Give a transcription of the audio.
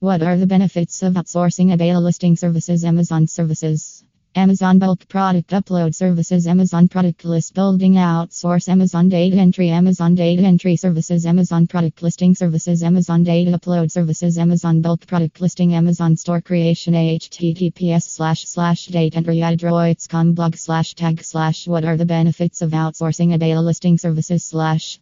What are the benefits of outsourcing eBay listing services? Amazon services. Amazon bulk product upload services, Amazon product list building outsource, Amazon data entry, Amazon data entry services, Amazon product listing services, Amazon data upload services, Amazon bulk product listing, Amazon store creation, https slash slash date entry adroits.com blog slash tag slash what are the benefits of outsourcing eBay listing services slash